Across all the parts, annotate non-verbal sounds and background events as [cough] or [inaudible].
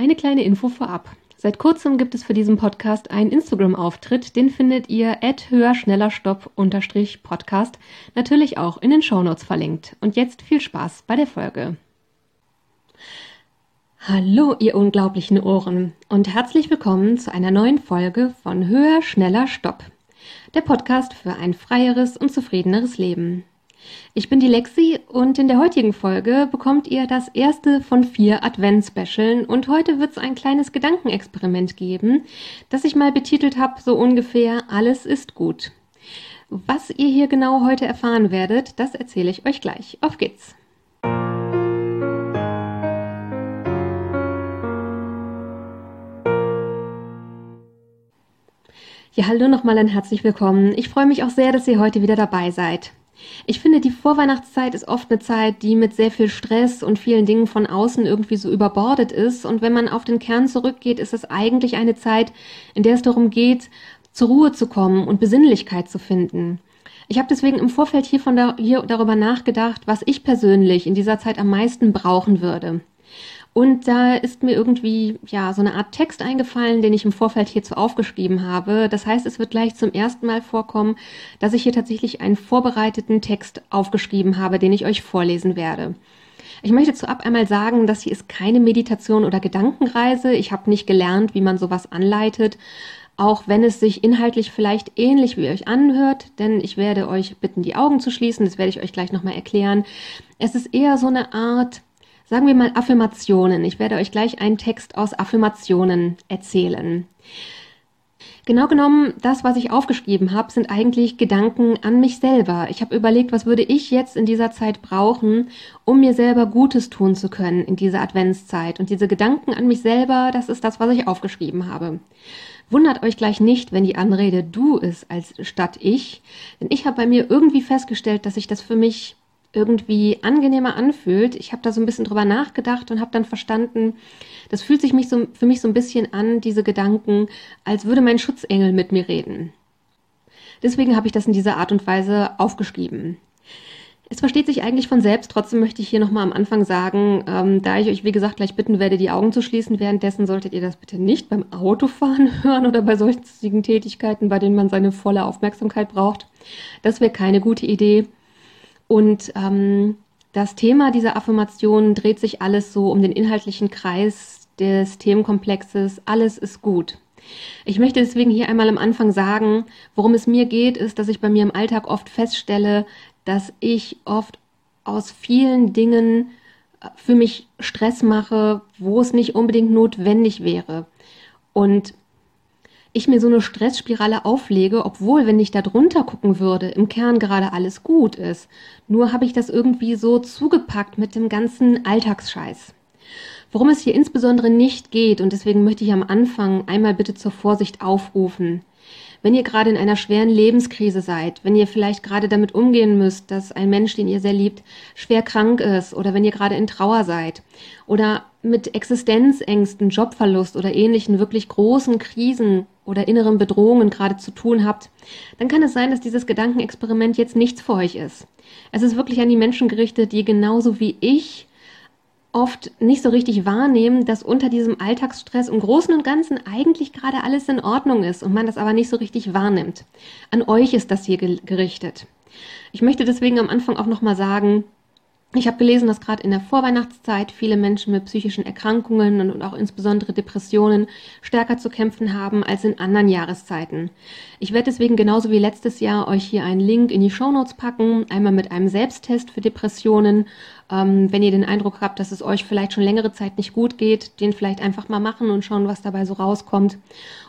Eine kleine Info vorab. Seit kurzem gibt es für diesen Podcast einen Instagram-Auftritt, den findet ihr at höher schneller stopp Podcast natürlich auch in den Shownotes verlinkt. Und jetzt viel Spaß bei der Folge. Hallo, ihr unglaublichen Ohren und herzlich willkommen zu einer neuen Folge von Höher, schneller, Stopp. Der Podcast für ein freieres und zufriedeneres Leben. Ich bin die Lexi und in der heutigen Folge bekommt ihr das erste von vier Advent-Specialen und heute wird es ein kleines Gedankenexperiment geben, das ich mal betitelt habe, so ungefähr Alles ist gut. Was ihr hier genau heute erfahren werdet, das erzähle ich euch gleich. Auf geht's! Ja, hallo nochmal ein herzlich willkommen. Ich freue mich auch sehr, dass ihr heute wieder dabei seid. Ich finde, die Vorweihnachtszeit ist oft eine Zeit, die mit sehr viel Stress und vielen Dingen von außen irgendwie so überbordet ist. Und wenn man auf den Kern zurückgeht, ist es eigentlich eine Zeit, in der es darum geht, zur Ruhe zu kommen und Besinnlichkeit zu finden. Ich habe deswegen im Vorfeld hier, von da, hier darüber nachgedacht, was ich persönlich in dieser Zeit am meisten brauchen würde. Und da ist mir irgendwie ja so eine Art Text eingefallen, den ich im Vorfeld hierzu aufgeschrieben habe. Das heißt, es wird gleich zum ersten Mal vorkommen, dass ich hier tatsächlich einen vorbereiteten Text aufgeschrieben habe, den ich euch vorlesen werde. Ich möchte zuab einmal sagen, dass hier ist keine Meditation oder Gedankenreise. Ich habe nicht gelernt, wie man sowas anleitet, auch wenn es sich inhaltlich vielleicht ähnlich wie euch anhört, denn ich werde euch bitten, die Augen zu schließen. Das werde ich euch gleich nochmal erklären. Es ist eher so eine Art Sagen wir mal Affirmationen. Ich werde euch gleich einen Text aus Affirmationen erzählen. Genau genommen, das, was ich aufgeschrieben habe, sind eigentlich Gedanken an mich selber. Ich habe überlegt, was würde ich jetzt in dieser Zeit brauchen, um mir selber Gutes tun zu können in dieser Adventszeit. Und diese Gedanken an mich selber, das ist das, was ich aufgeschrieben habe. Wundert euch gleich nicht, wenn die Anrede du ist als statt ich, denn ich habe bei mir irgendwie festgestellt, dass sich das für mich irgendwie angenehmer anfühlt. Ich habe da so ein bisschen drüber nachgedacht und habe dann verstanden, das fühlt sich mich so, für mich so ein bisschen an, diese Gedanken, als würde mein Schutzengel mit mir reden. Deswegen habe ich das in dieser Art und Weise aufgeschrieben. Es versteht sich eigentlich von selbst, trotzdem möchte ich hier nochmal am Anfang sagen, ähm, da ich euch, wie gesagt, gleich bitten werde, die Augen zu schließen, währenddessen solltet ihr das bitte nicht beim Autofahren [laughs] hören oder bei solchen Tätigkeiten, bei denen man seine volle Aufmerksamkeit braucht. Das wäre keine gute Idee. Und ähm, das Thema dieser Affirmation dreht sich alles so um den inhaltlichen Kreis des Themenkomplexes Alles ist gut. Ich möchte deswegen hier einmal am Anfang sagen, worum es mir geht, ist, dass ich bei mir im Alltag oft feststelle, dass ich oft aus vielen Dingen äh, für mich Stress mache, wo es nicht unbedingt notwendig wäre. Und ich mir so eine Stressspirale auflege, obwohl, wenn ich da drunter gucken würde, im Kern gerade alles gut ist. Nur habe ich das irgendwie so zugepackt mit dem ganzen Alltagsscheiß. Worum es hier insbesondere nicht geht, und deswegen möchte ich am Anfang einmal bitte zur Vorsicht aufrufen. Wenn ihr gerade in einer schweren Lebenskrise seid, wenn ihr vielleicht gerade damit umgehen müsst, dass ein Mensch, den ihr sehr liebt, schwer krank ist, oder wenn ihr gerade in Trauer seid, oder mit Existenzängsten, Jobverlust oder ähnlichen wirklich großen Krisen oder inneren Bedrohungen gerade zu tun habt, dann kann es sein, dass dieses Gedankenexperiment jetzt nichts für euch ist. Es ist wirklich an die Menschen gerichtet, die genauso wie ich oft nicht so richtig wahrnehmen, dass unter diesem Alltagsstress im Großen und Ganzen eigentlich gerade alles in Ordnung ist und man das aber nicht so richtig wahrnimmt. An euch ist das hier gerichtet. Ich möchte deswegen am Anfang auch nochmal sagen, ich habe gelesen, dass gerade in der Vorweihnachtszeit viele Menschen mit psychischen Erkrankungen und auch insbesondere Depressionen stärker zu kämpfen haben als in anderen Jahreszeiten. Ich werde deswegen genauso wie letztes Jahr euch hier einen Link in die Show Notes packen, einmal mit einem Selbsttest für Depressionen. Ähm, wenn ihr den Eindruck habt, dass es euch vielleicht schon längere Zeit nicht gut geht, den vielleicht einfach mal machen und schauen, was dabei so rauskommt.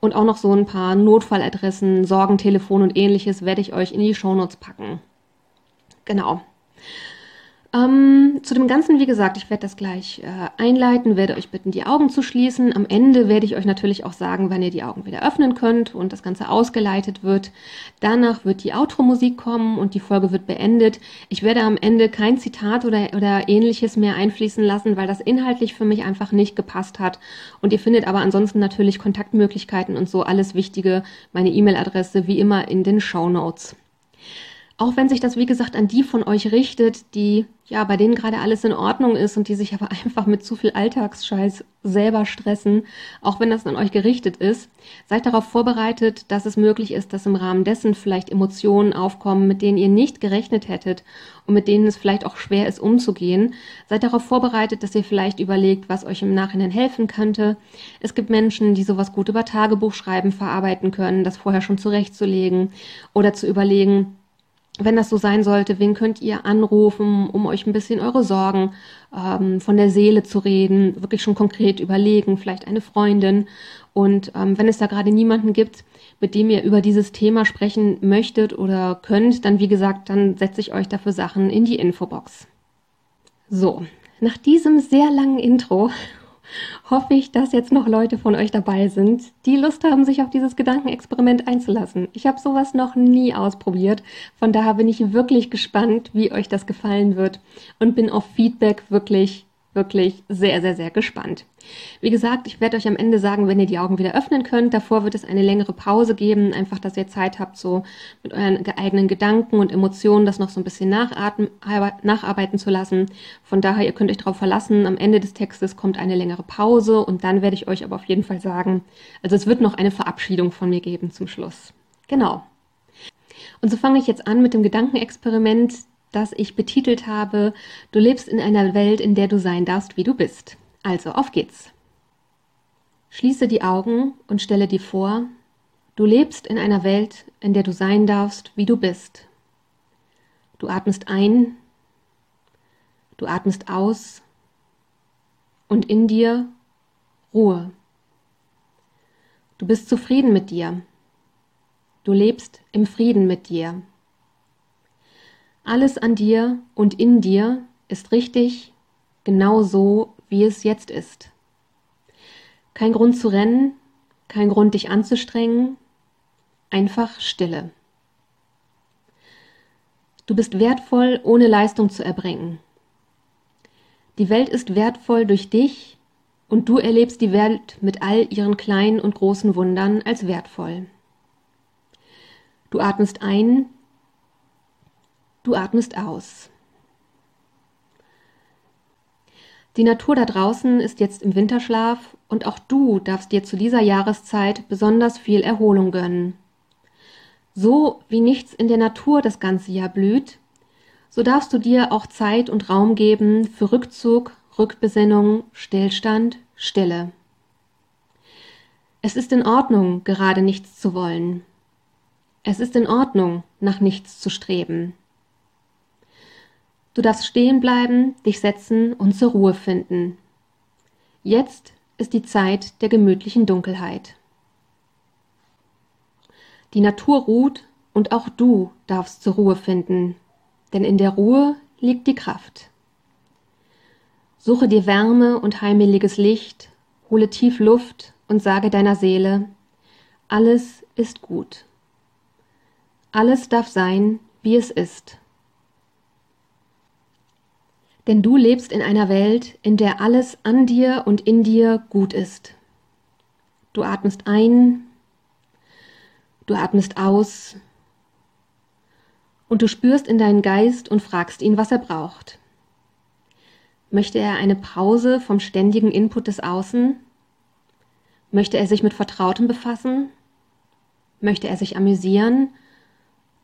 Und auch noch so ein paar Notfalladressen, Sorgentelefon und ähnliches werde ich euch in die Show Notes packen. Genau. Ähm, zu dem Ganzen, wie gesagt, ich werde das gleich äh, einleiten, werde euch bitten, die Augen zu schließen. Am Ende werde ich euch natürlich auch sagen, wann ihr die Augen wieder öffnen könnt und das Ganze ausgeleitet wird. Danach wird die Outro-Musik kommen und die Folge wird beendet. Ich werde am Ende kein Zitat oder, oder ähnliches mehr einfließen lassen, weil das inhaltlich für mich einfach nicht gepasst hat. Und ihr findet aber ansonsten natürlich Kontaktmöglichkeiten und so alles Wichtige, meine E-Mail-Adresse wie immer in den Show Notes. Auch wenn sich das, wie gesagt, an die von euch richtet, die, ja, bei denen gerade alles in Ordnung ist und die sich aber [laughs] einfach mit zu viel Alltagsscheiß selber stressen, auch wenn das an euch gerichtet ist, seid darauf vorbereitet, dass es möglich ist, dass im Rahmen dessen vielleicht Emotionen aufkommen, mit denen ihr nicht gerechnet hättet und mit denen es vielleicht auch schwer ist umzugehen. Seid darauf vorbereitet, dass ihr vielleicht überlegt, was euch im Nachhinein helfen könnte. Es gibt Menschen, die sowas gut über Tagebuchschreiben verarbeiten können, das vorher schon zurechtzulegen oder zu überlegen, wenn das so sein sollte, wen könnt ihr anrufen, um euch ein bisschen eure Sorgen ähm, von der Seele zu reden, wirklich schon konkret überlegen, vielleicht eine Freundin. Und ähm, wenn es da gerade niemanden gibt, mit dem ihr über dieses Thema sprechen möchtet oder könnt, dann wie gesagt, dann setze ich euch dafür Sachen in die Infobox. So, nach diesem sehr langen Intro hoffe ich, dass jetzt noch Leute von euch dabei sind, die Lust haben, sich auf dieses Gedankenexperiment einzulassen. Ich habe sowas noch nie ausprobiert. Von daher bin ich wirklich gespannt, wie euch das gefallen wird und bin auf Feedback wirklich wirklich sehr, sehr, sehr gespannt. Wie gesagt, ich werde euch am Ende sagen, wenn ihr die Augen wieder öffnen könnt. Davor wird es eine längere Pause geben, einfach, dass ihr Zeit habt, so mit euren eigenen Gedanken und Emotionen das noch so ein bisschen nacharbeiten zu lassen. Von daher, ihr könnt euch darauf verlassen, am Ende des Textes kommt eine längere Pause und dann werde ich euch aber auf jeden Fall sagen, also es wird noch eine Verabschiedung von mir geben zum Schluss. Genau. Und so fange ich jetzt an mit dem Gedankenexperiment, das ich betitelt habe, du lebst in einer Welt, in der du sein darfst, wie du bist. Also, auf geht's. Schließe die Augen und stelle dir vor, du lebst in einer Welt, in der du sein darfst, wie du bist. Du atmest ein, du atmest aus und in dir Ruhe. Du bist zufrieden mit dir. Du lebst im Frieden mit dir. Alles an dir und in dir ist richtig, genau so, wie es jetzt ist. Kein Grund zu rennen, kein Grund dich anzustrengen, einfach Stille. Du bist wertvoll, ohne Leistung zu erbringen. Die Welt ist wertvoll durch dich und du erlebst die Welt mit all ihren kleinen und großen Wundern als wertvoll. Du atmest ein Du atmest aus. Die Natur da draußen ist jetzt im Winterschlaf und auch du darfst dir zu dieser Jahreszeit besonders viel Erholung gönnen. So wie nichts in der Natur das ganze Jahr blüht, so darfst du dir auch Zeit und Raum geben für Rückzug, Rückbesinnung, Stillstand, Stille. Es ist in Ordnung, gerade nichts zu wollen. Es ist in Ordnung, nach nichts zu streben. Du darfst stehen bleiben, dich setzen und zur Ruhe finden. Jetzt ist die Zeit der gemütlichen Dunkelheit. Die Natur ruht und auch du darfst zur Ruhe finden, denn in der Ruhe liegt die Kraft. Suche dir Wärme und heimeliges Licht, hole tief Luft und sage deiner Seele, alles ist gut. Alles darf sein, wie es ist. Denn du lebst in einer Welt, in der alles an dir und in dir gut ist. Du atmest ein, du atmest aus und du spürst in deinen Geist und fragst ihn, was er braucht. Möchte er eine Pause vom ständigen Input des Außen? Möchte er sich mit Vertrautem befassen? Möchte er sich amüsieren?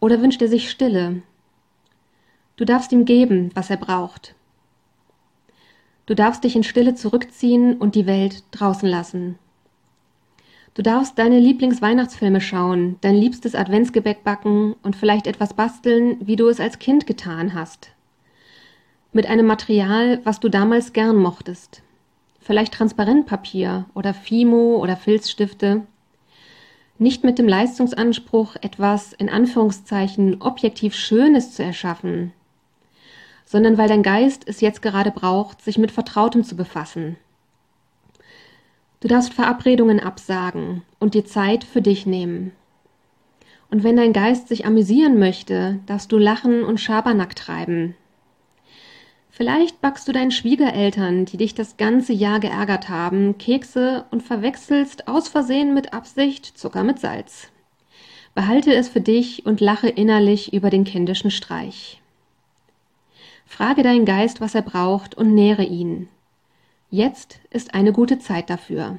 Oder wünscht er sich Stille? Du darfst ihm geben, was er braucht. Du darfst dich in Stille zurückziehen und die Welt draußen lassen. Du darfst deine Lieblingsweihnachtsfilme schauen, dein liebstes Adventsgebäck backen und vielleicht etwas basteln, wie du es als Kind getan hast. Mit einem Material, was du damals gern mochtest. Vielleicht Transparentpapier oder Fimo oder Filzstifte. Nicht mit dem Leistungsanspruch, etwas in Anführungszeichen objektiv Schönes zu erschaffen, sondern weil dein Geist es jetzt gerade braucht, sich mit Vertrautem zu befassen. Du darfst Verabredungen absagen und dir Zeit für dich nehmen. Und wenn dein Geist sich amüsieren möchte, darfst du lachen und Schabernack treiben. Vielleicht backst du deinen Schwiegereltern, die dich das ganze Jahr geärgert haben, Kekse und verwechselst aus Versehen mit Absicht Zucker mit Salz. Behalte es für dich und lache innerlich über den kindischen Streich. Frage deinen Geist, was er braucht und nähre ihn. Jetzt ist eine gute Zeit dafür.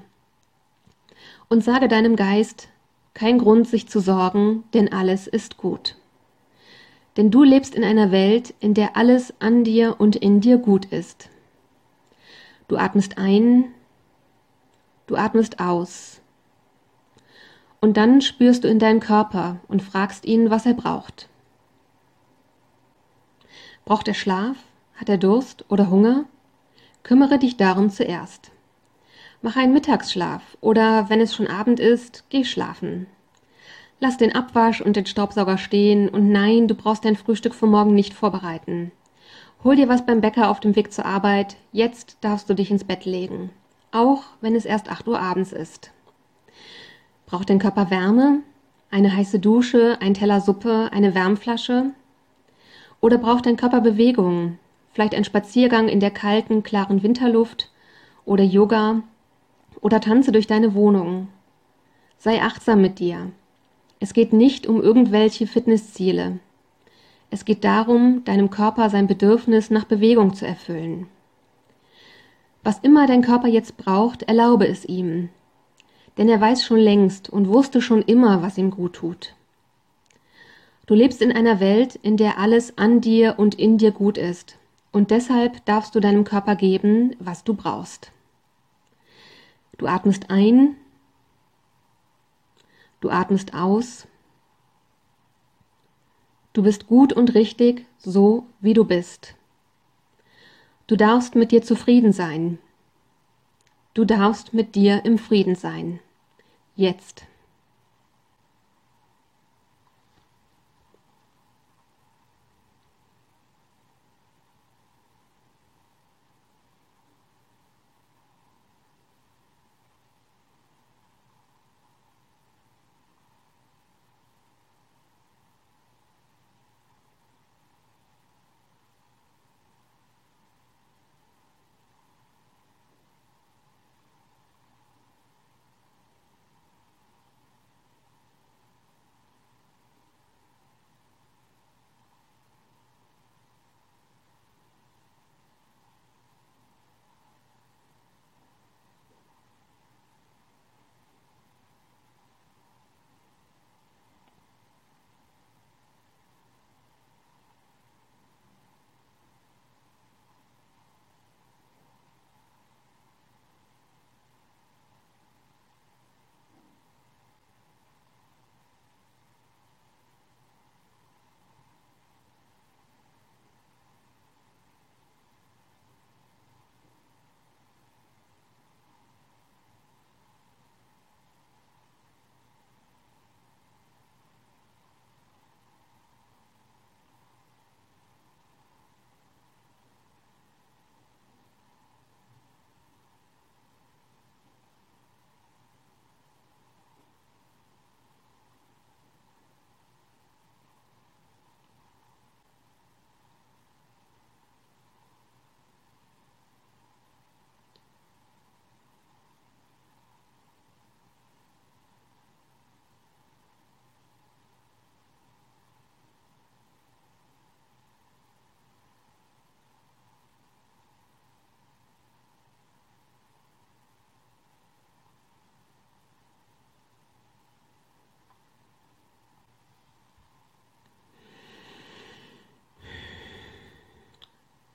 Und sage deinem Geist, kein Grund, sich zu sorgen, denn alles ist gut. Denn du lebst in einer Welt, in der alles an dir und in dir gut ist. Du atmest ein, du atmest aus. Und dann spürst du in deinen Körper und fragst ihn, was er braucht. Braucht er Schlaf? Hat er Durst oder Hunger? Kümmere dich darum zuerst. Mach einen Mittagsschlaf oder wenn es schon Abend ist, geh schlafen. Lass den Abwasch und den Staubsauger stehen und nein, du brauchst dein Frühstück für morgen nicht vorbereiten. Hol dir was beim Bäcker auf dem Weg zur Arbeit, jetzt darfst du dich ins Bett legen. Auch wenn es erst 8 Uhr abends ist. Braucht dein Körper Wärme? Eine heiße Dusche, ein Teller Suppe, eine Wärmflasche? Oder braucht dein Körper Bewegung? Vielleicht ein Spaziergang in der kalten, klaren Winterluft oder Yoga oder tanze durch deine Wohnung. Sei achtsam mit dir. Es geht nicht um irgendwelche Fitnessziele. Es geht darum, deinem Körper sein Bedürfnis nach Bewegung zu erfüllen. Was immer dein Körper jetzt braucht, erlaube es ihm. Denn er weiß schon längst und wusste schon immer, was ihm gut tut. Du lebst in einer Welt, in der alles an dir und in dir gut ist. Und deshalb darfst du deinem Körper geben, was du brauchst. Du atmest ein, du atmest aus. Du bist gut und richtig, so wie du bist. Du darfst mit dir zufrieden sein. Du darfst mit dir im Frieden sein. Jetzt.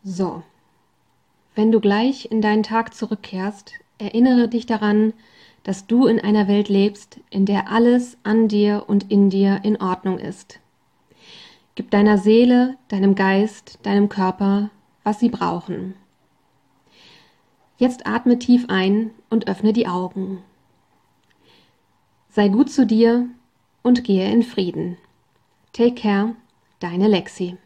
So, wenn du gleich in deinen Tag zurückkehrst, erinnere dich daran, dass du in einer Welt lebst, in der alles an dir und in dir in Ordnung ist. Gib deiner Seele, deinem Geist, deinem Körper, was sie brauchen. Jetzt atme tief ein und öffne die Augen. Sei gut zu dir und gehe in Frieden. Take care, deine Lexi.